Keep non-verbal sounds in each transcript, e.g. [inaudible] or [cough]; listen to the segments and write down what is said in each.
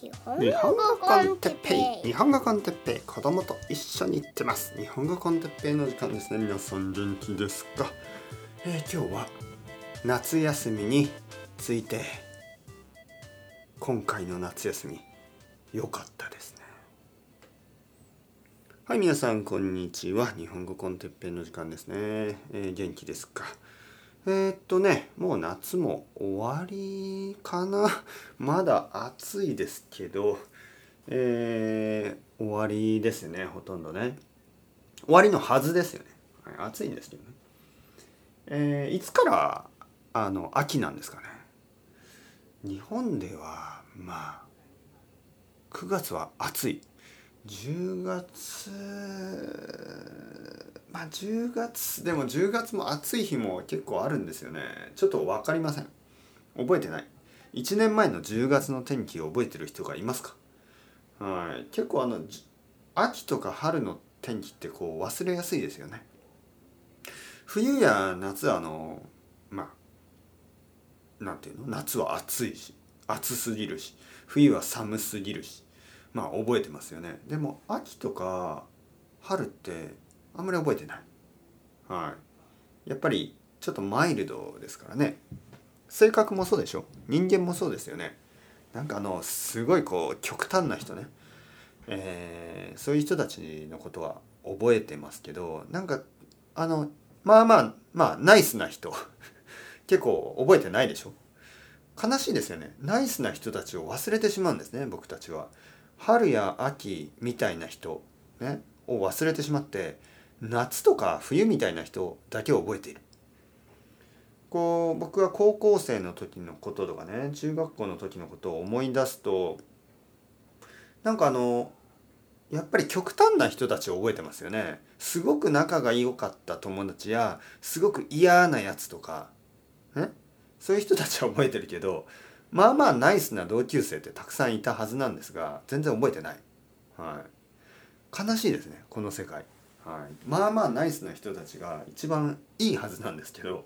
日本語コンテッペイ。日本語コンテッペイ。子供と一緒に行ってます。日本語コンテッペイの時間ですね。皆さん元気ですか、えー今日は夏休みについて今回の夏休み良かったですね。はい皆さんこんにちは。日本語コンテッペイの時間ですね、えー元気ですか？えーっとねもう夏も終わりかな？[laughs] まだ暑いですけどえー終わりですねほとんどね。終わりのはずですよね、はい、暑いんですけどね。えーいつからあの秋なんですかね？日本ではまあ9月は暑い。10月まあ10月でも10月も暑い日も結構あるんですよね。ちょっと分かりません。覚えてない。1年前の10月の天気を覚えてる人がいますか？はい。結構あの秋とか春の天気ってこう忘れやすいですよね。冬や夏はあのまあなんていうの？夏は暑いし暑すぎるし冬は寒すぎるしまあ覚えてますよね。でも秋とか春ってあんまり覚えてない。はい。やっぱりちょっとマイルドですからね。性格もそうでしょ？人間もそうですよね。なんかあのすごいこう極端な人ね。えーそういう人たちのことは覚えてますけどなんかあのまあまあまあナイスな人。[laughs] 結構覚えてないでしょ？悲しいですよね。ナイスな人たちを忘れてしまうんですね僕たちは。春や秋みたいな人、ね、を忘れてしまって夏とか冬みたいな人だけを覚えている。こう僕は高校生の時のこととかね中学校の時のことを思い出すとなんかあのやっぱり極端な人たちを覚えてますよね。すごく仲が良かった友達やすごく嫌なやつとかねそういう人たちは覚えてるけどまあまあナイスな同級生ってたくさんいたはずなんですが全然覚えてない、はい、悲しいですねこの世界、はい、まあまあナイスな人たちが一番いいはずなんですけど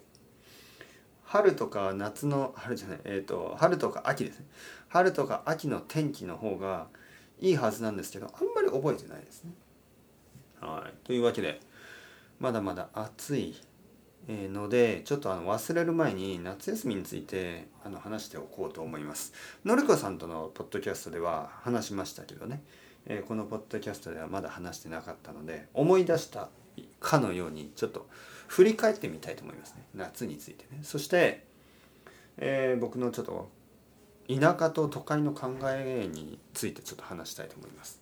春とか夏の春じゃないえっ、と春とか秋ですね春とか秋の天気の方がいいはずなんですけどあんまり覚えてないですね。はい、というわけでまだまだ暑いのでちょっとあの忘れる前に夏休みについてあの話しておこうと思います。のりこさんとのポッドキャストでは話しましたけどね、えーこのポッドキャストではまだ話してなかったので思い出したかのようにちょっと振り返ってみたいと思いますね夏についてね。そして、えー僕のちょっと田舎と都会の考えについてちょっと話したいと思います。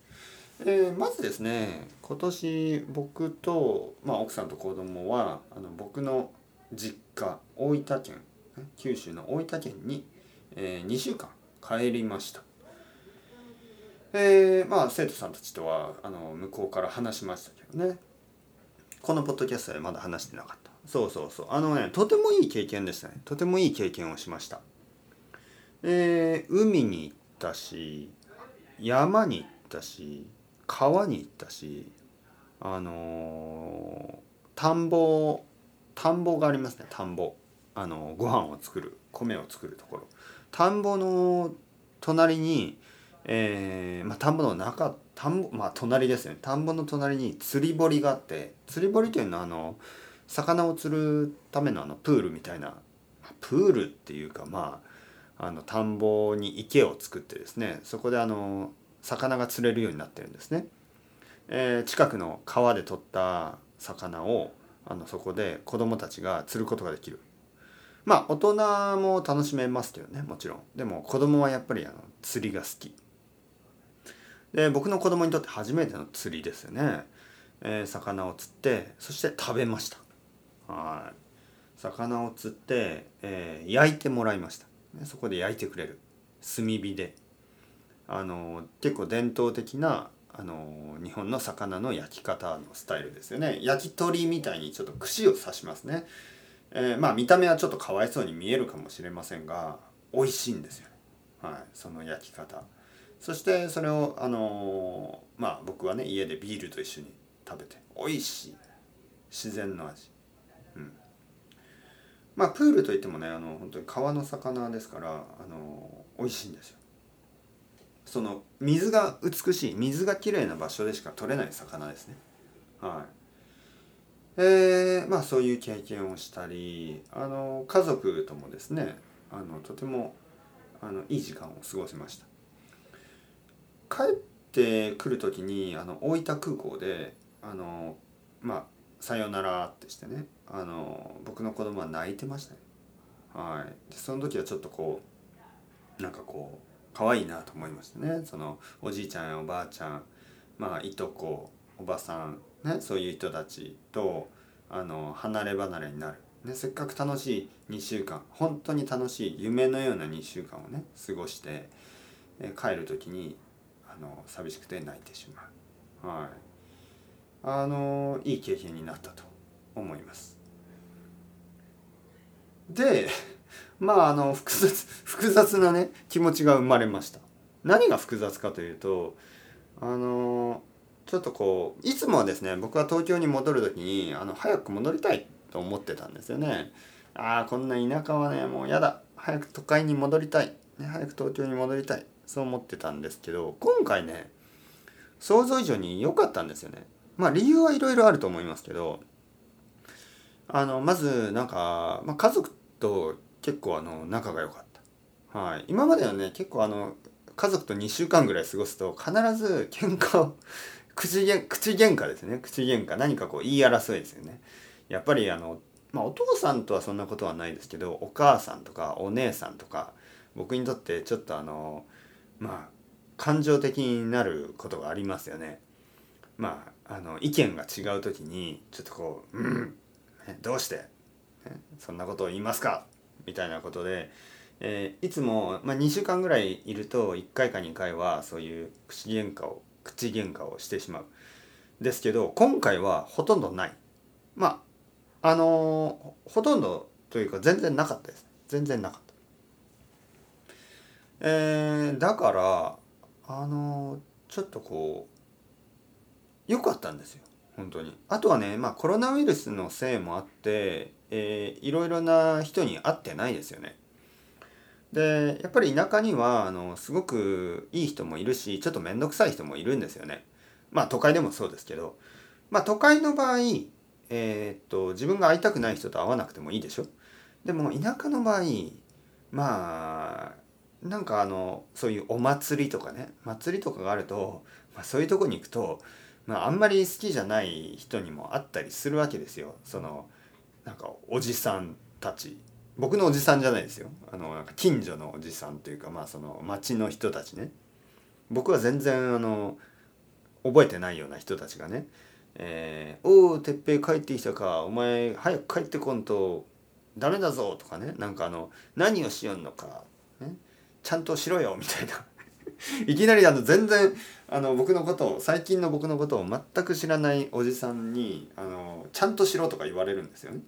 えーまずですね今年僕と、まあ、奥さんと子供はあの僕の実家大分県九州の大分県に、え2週間帰りました。えーまあ生徒さんたちとはあの向こうから話しましたけどね。このポッドキャストでまだ話してなかった。そうそうそう。あのねとてもいい経験でしたね。とてもいい経験をしました。えー海に行ったし山に行ったし川に行ったしあのー田んぼ田んぼがありますね。田んぼ。あのご飯を作る米を作るところ。田んぼの隣に、えーまあ、田んぼの中田んぼまあ隣ですね田んぼの隣に釣り堀があって釣り堀というのはあの魚を釣るためのあのプールみたいなプールっていうかまああの田んぼに池を作ってですねそこであの魚が釣れるようになってるんですね。えー近くの川で取った魚をあのそこで子供たちが釣ることができる。まあ大人も楽しめますけどねもちろん。でも子供はやっぱりあの釣りが好き。で僕の子供にとって初めての釣りですよね。えー魚を釣ってそして食べました。はい。魚を釣って、えー焼いてもらいました。ねそこで焼いてくれる。炭火で。あの結構伝統的なあの日本の魚の焼き方のスタイルですよね焼き鳥みたいにちょっと串を刺しますね、えーまあ見た目はちょっとかわいそうに見えるかもしれませんが美味しいんですよねはいその焼き方そしてそれをあのまあ僕はね家でビールと一緒に食べて美味しい。自然の味。うん。まあプールといってもねあの本当に川の魚ですからあの美味しいんですよ。その水が美しい水がきれいな場所でしか取れない魚ですね。はい。えー、まあそういう経験をしたりあの家族ともですねあのとてもあのいい時間を過ごせました。帰ってくる時にあの大分空港であのまあさよならってしてねあの僕の子供は泣いてましたね。はい。でその時はちょっとこうなんかこう可愛いなと思いましたね。そのおじいちゃんやおばあちゃんまあいとこおばさんねそういう人たちとあの離れ離れになる、ね、せっかく楽しい2週間本当に楽しい夢のような2週間をね過ごしてえ帰る時にあの寂しくて泣いてしまう。はい。あのいい経験になったと思います。で [laughs] まああの複雑複雑なね気持ちが生まれました。何が複雑かというとあのちょっとこういつもはですね僕は東京に戻る時にあの早く戻りたいと思ってたんですよね。ああこんな田舎はねもうやだ。早く都会に戻りたい、ね、早く東京に戻りたい。そう思ってたんですけど今回ね想像以上に良かったんですよねまあ理由はいろいろあると思いますけどあのまずなんか、まあ、家族と結構あの仲が良かった。はい、今まではね結構あの家族と2週間ぐらい過ごすと必ず喧嘩を [laughs] 口げん口喧嘩ですね口喧嘩何かこう言い争いですよね。やっぱりあのまあお父さんとはそんなことはないですけどお母さんとかお姉さんとか僕にとってちょっとあのまあ感情的になることがありますよね。まああの意見が違う時にちょっとこう「うんどうして、そんなことを言いますか?」みたいなことで、えー、いつも、まあ、2週間ぐらいいると1回か2回はそういう口喧嘩を口喧嘩をしてしまう。ですけど今回はほとんどない。まああのー、ほとんどというか全然なかったです。全然なかった。えー、だからあの、ちょっとこう良かったんですよ本当にあとはねまあコロナウイルスのせいもあってえー、いろいろな人に会ってないですよね。でやっぱり田舎にはあのすごくいい人もいるしちょっと面倒くさい人もいるんですよね。まあ都会でもそうですけどまあ都会の場合、えー、っと自分が会いたくない人と会わなくてもいいでしょ。でも田舎の場合まあなんかあのそういうお祭りとかね祭りとかがあると、まあ、そういうとこに行くと、まあ、あんまり好きじゃない人にも会ったりするわけですよ。そのなんかおじさんたち。僕のおじさんじゃないですよ。あのなんか近所のおじさんというかまあその町の人たちね。僕は全然あの覚えてないような人たちがね「えー、おお哲平帰ってきたか。お前早く帰ってこんとダメだぞ」とかね。なんかあの「何をしよんのか、ね、ちゃんとしろよ」みたいな [laughs] いきなりあの全然あの僕のことを最近の僕のことを全く知らないおじさんにあのちゃんとしろとか言われるんですよね。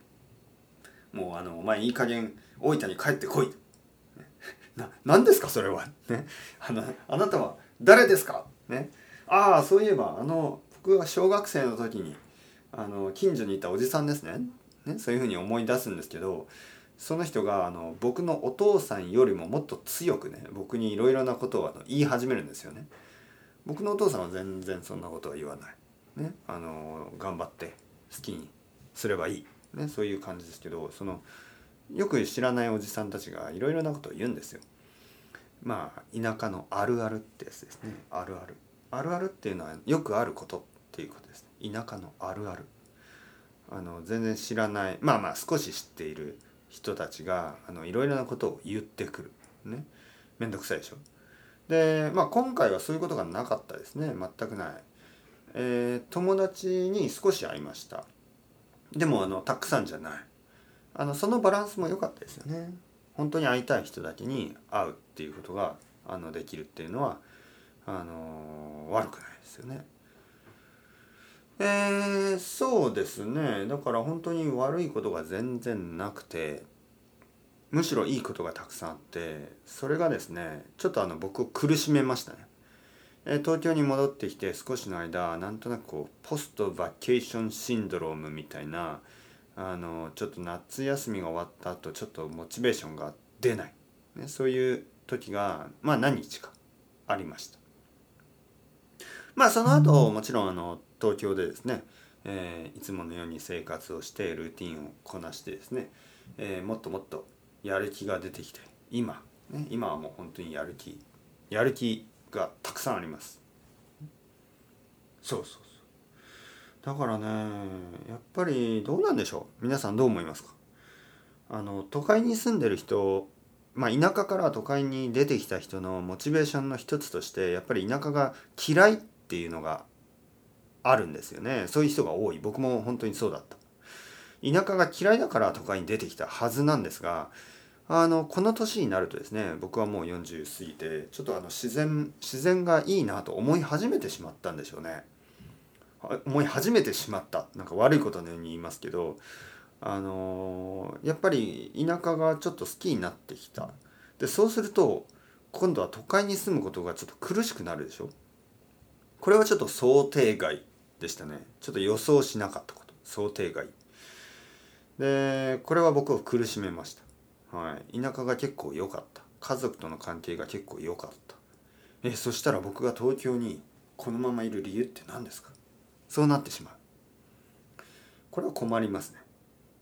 もうあのお前いい加減大分に帰ってこい。[laughs] な何ですかそれは。[laughs] ね、あのあなたは誰ですか、ね、ああそういえばあの僕が小学生の時にあの近所にいたおじさんですねねそういうふうに思い出すんですけどその人があの僕のお父さんよりももっと強くね僕にいろいろなことをあの言い始めるんですよね。僕のお父さんは全然そんなことは言わない。ね、あの頑張って好きにすればいい、ね、そういう感じですけどそのよく知らないおじさんたちがいろいろなことを言うんですよ。まあ田舎のあるあるってやつですねあるある。あるあるっていうのはよくあることっていうことです、ね。田舎のあるある。あの全然知らないまあまあ少し知っている人たちがあのいろいろなことを言ってくる。ね。めんどくさいでしょ。で、まあ、今回はそういうことがなかったですね全くない。えー、友達に少し会いましたでもあのたくさんじゃないあのそのバランスも良かったですよね本当に会いたい人だけに会うっていうことがあのできるっていうのはあの悪くないですよねえー、そうですねだから本当に悪いことが全然なくてむしろいいことがたくさんあってそれがですねちょっとあの僕を苦しめましたね。え東京に戻ってきて少しの間なんとなくこうポストバケーションシンドロームみたいなあのちょっと夏休みが終わった後ちょっとモチベーションが出ない、ね、そういう時がまあ何日かありました。まあその後もちろんあの東京でですね、えー、いつものように生活をしてルーティンをこなしてですね、えー、もっともっとやる気が出てきて今、ね、今はもう本当にやる気やる気がたくさんあります。そうそうそう。だからねやっぱりどうなんでしょう？皆さんどう思いますか？あの都会に住んでる人まあ田舎から都会に出てきた人のモチベーションの一つとしてやっぱり田舎が嫌いっていうのがあるんですよね。そういう人が多い。僕も本当にそうだった。田舎が嫌いだから都会に出てきたはずなんですがあのこの年になるとですね僕はもう40過ぎてちょっとあの自然自然がいいなと思い始めてしまったんでしょうね。思い始めてしまった。なんか悪いことのように言いますけどあのやっぱり田舎がちょっと好きになってきた。でそうすると今度は都会に住むことがちょっと苦しくなるでしょ。これはちょっと想定外。でしたね。ちょっと予想しなかったこと。想定外。でこれは僕を苦しめました。はい。田舎が結構良かった。家族との関係が結構良かった。えそしたら僕が東京にこのままいる理由って何ですか？そうなってしまう。これは困りますね。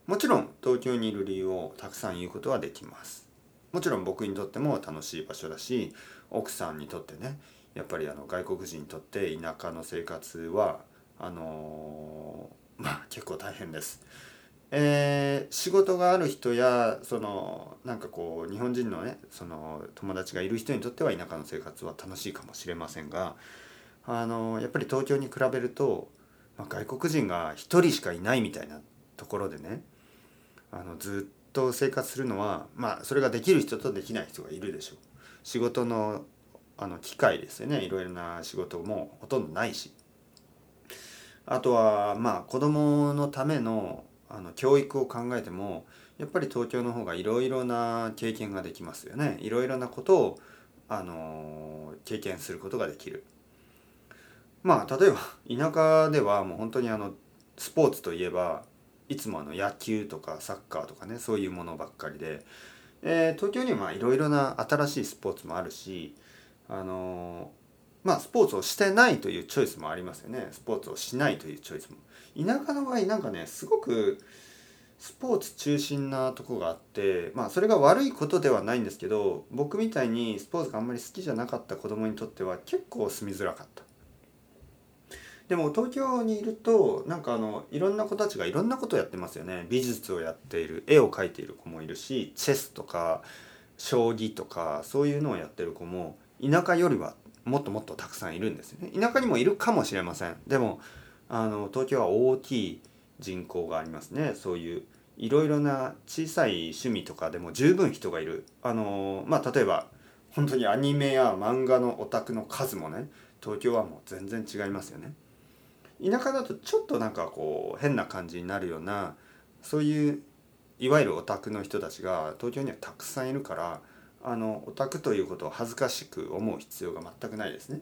もちろん東京にいる理由をたくさん言うことはできます。もちろん僕にとっても楽しい場所だし奥さんにとってねやっぱりあの外国人にとって田舎の生活はあのー、まあ結構大変です。えー、仕事がある人やそのなんかこう日本人のねその友達がいる人にとっては田舎の生活は楽しいかもしれませんがあのやっぱり東京に比べると、まあ、外国人が1人しかいないみたいなところでねあのずっと生活するのはまあそれができる人とできない人がいるでしょう。仕事のあの機会ですよねいろいろな仕事もほとんどないしあとはまあ子供のためのあの教育を考えてもやっぱり東京の方がいろいろな経験ができますよね。いろいろなことをあの経験することができる。まあ例えば田舎ではもう本当にあのスポーツといえばいつもあの野球とかサッカーとかねそういうものばっかりで、えー、東京にはいろいろな新しいスポーツもあるしあのまあスポーツをしてないというチョイスもありますよね。スポーツをしないというチョイスも。田舎の場合なんかねすごくスポーツ中心なとこがあってまあそれが悪いことではないんですけど僕みたいにスポーツがあんまり好きじゃなかった子供にとっては結構住みづらかった。でも東京にいるとなんかあのいろんな子たちがいろんなことをやってますよね。美術をやっている絵を描いている子もいるしチェスとか将棋とかそういうのをやってる子も田舎よりはもっともっとたくさんいるんですよね。田舎にもいるかもしれません。でもあの東京は大きい人口がありますね。そういういろいろな小さい趣味とかでも十分人がいる。あのまあ例えば本当にアニメや漫画のオタクの数もね東京はもう全然違いますよね。田舎だとちょっとなんかこう変な感じになるようなそういういわゆるオタクの人たちが東京にはたくさんいるからあのオタクということを恥ずかしく思う必要が全くないですね。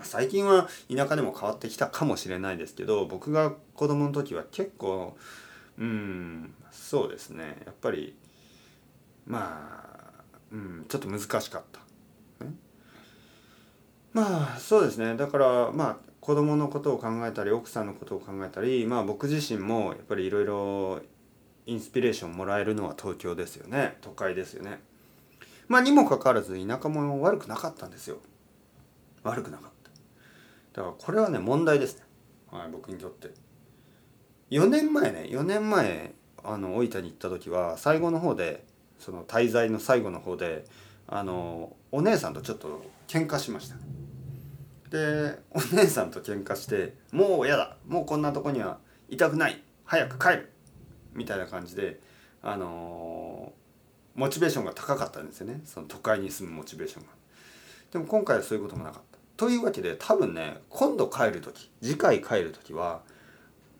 最近は田舎でも変わってきたかもしれないですけど僕が子供の時は結構うんそうですねやっぱりまあ、うん、ちょっと難しかった。ね、まあそうですねだからまあ子供のことを考えたり奥さんのことを考えたりまあ僕自身もやっぱりいろいろインスピレーションもらえるのは東京ですよね都会ですよね。まあにもかかわらず田舎も悪くなかったんですよ。悪くなかった。だからこれはね問題ですね。はい僕にとって。4年前ね4年前あの大分に行った時は最後の方でその滞在の最後の方であのお姉さんとちょっと喧嘩しました。でお姉さんと喧嘩して「もう嫌だもうこんなとこにはいたくない早く帰る」みたいな感じであのモチベーションが高かったんですよね。その都会に住むモチベーションが。でも今回はそういうこともなかった。というわけで多分ね今度帰る時次回帰る時は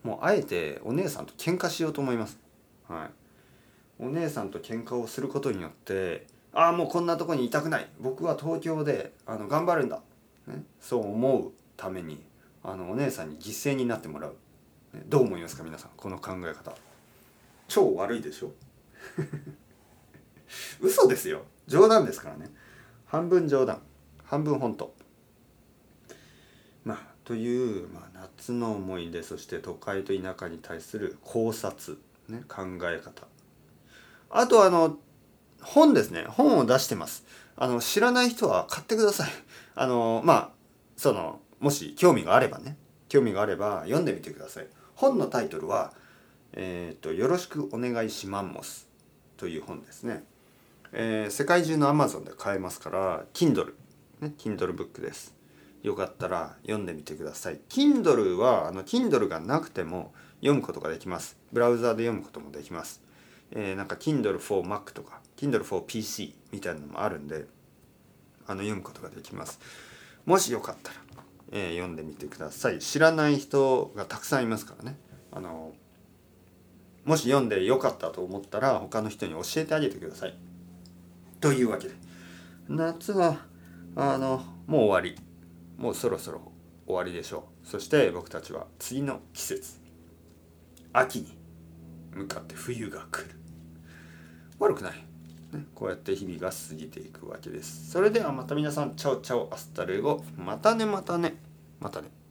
もうあえてお姉さんと喧嘩しようと思います。はい。お姉さんと喧嘩をすることによってああもうこんなとこにいたくない。僕は東京であの頑張るんだ、ね、そう思うためにあのお姉さんに犠牲になってもらう、ね、どう思いますか皆さん。この考え方。超悪いでしょ。[laughs] 嘘ですよ。冗談ですからね。半分冗談。半分本当。まあという、まあ、夏の思い出そして都会と田舎に対する考察、ね、考え方。あとあの本ですね。本を出してます。あの知らない人は買ってください。あのまあそのもし興味があればね。興味があれば読んでみてください。本のタイトルは「えーとよろしくお願いしマンモス」という本ですね、えー世界中の Amazon で買えますから Kindle ね Kindle ブックです。よかったら読んでみてください。Kindle はあの Kindle がなくても読むことができます。ブラウザーで読むこともできます。えーなんか Kindle for Mac とか Kindle for PC みたいなのもあるんであの読むことができます。もしよかったら、えー読んでみてください。知らない人がたくさんいますからね。あのもし読んでよかったと思ったら他の人に教えてあげてください。というわけで。夏はあのもう終わり。もうそろそろ終わりでしょう。そして僕たちは次の季節。秋に向かって冬が来る。悪くない、ね、こうやって日々が過ぎていくわけです。それではまた皆さんチャオチャオ hasta luego またねまたね。またね。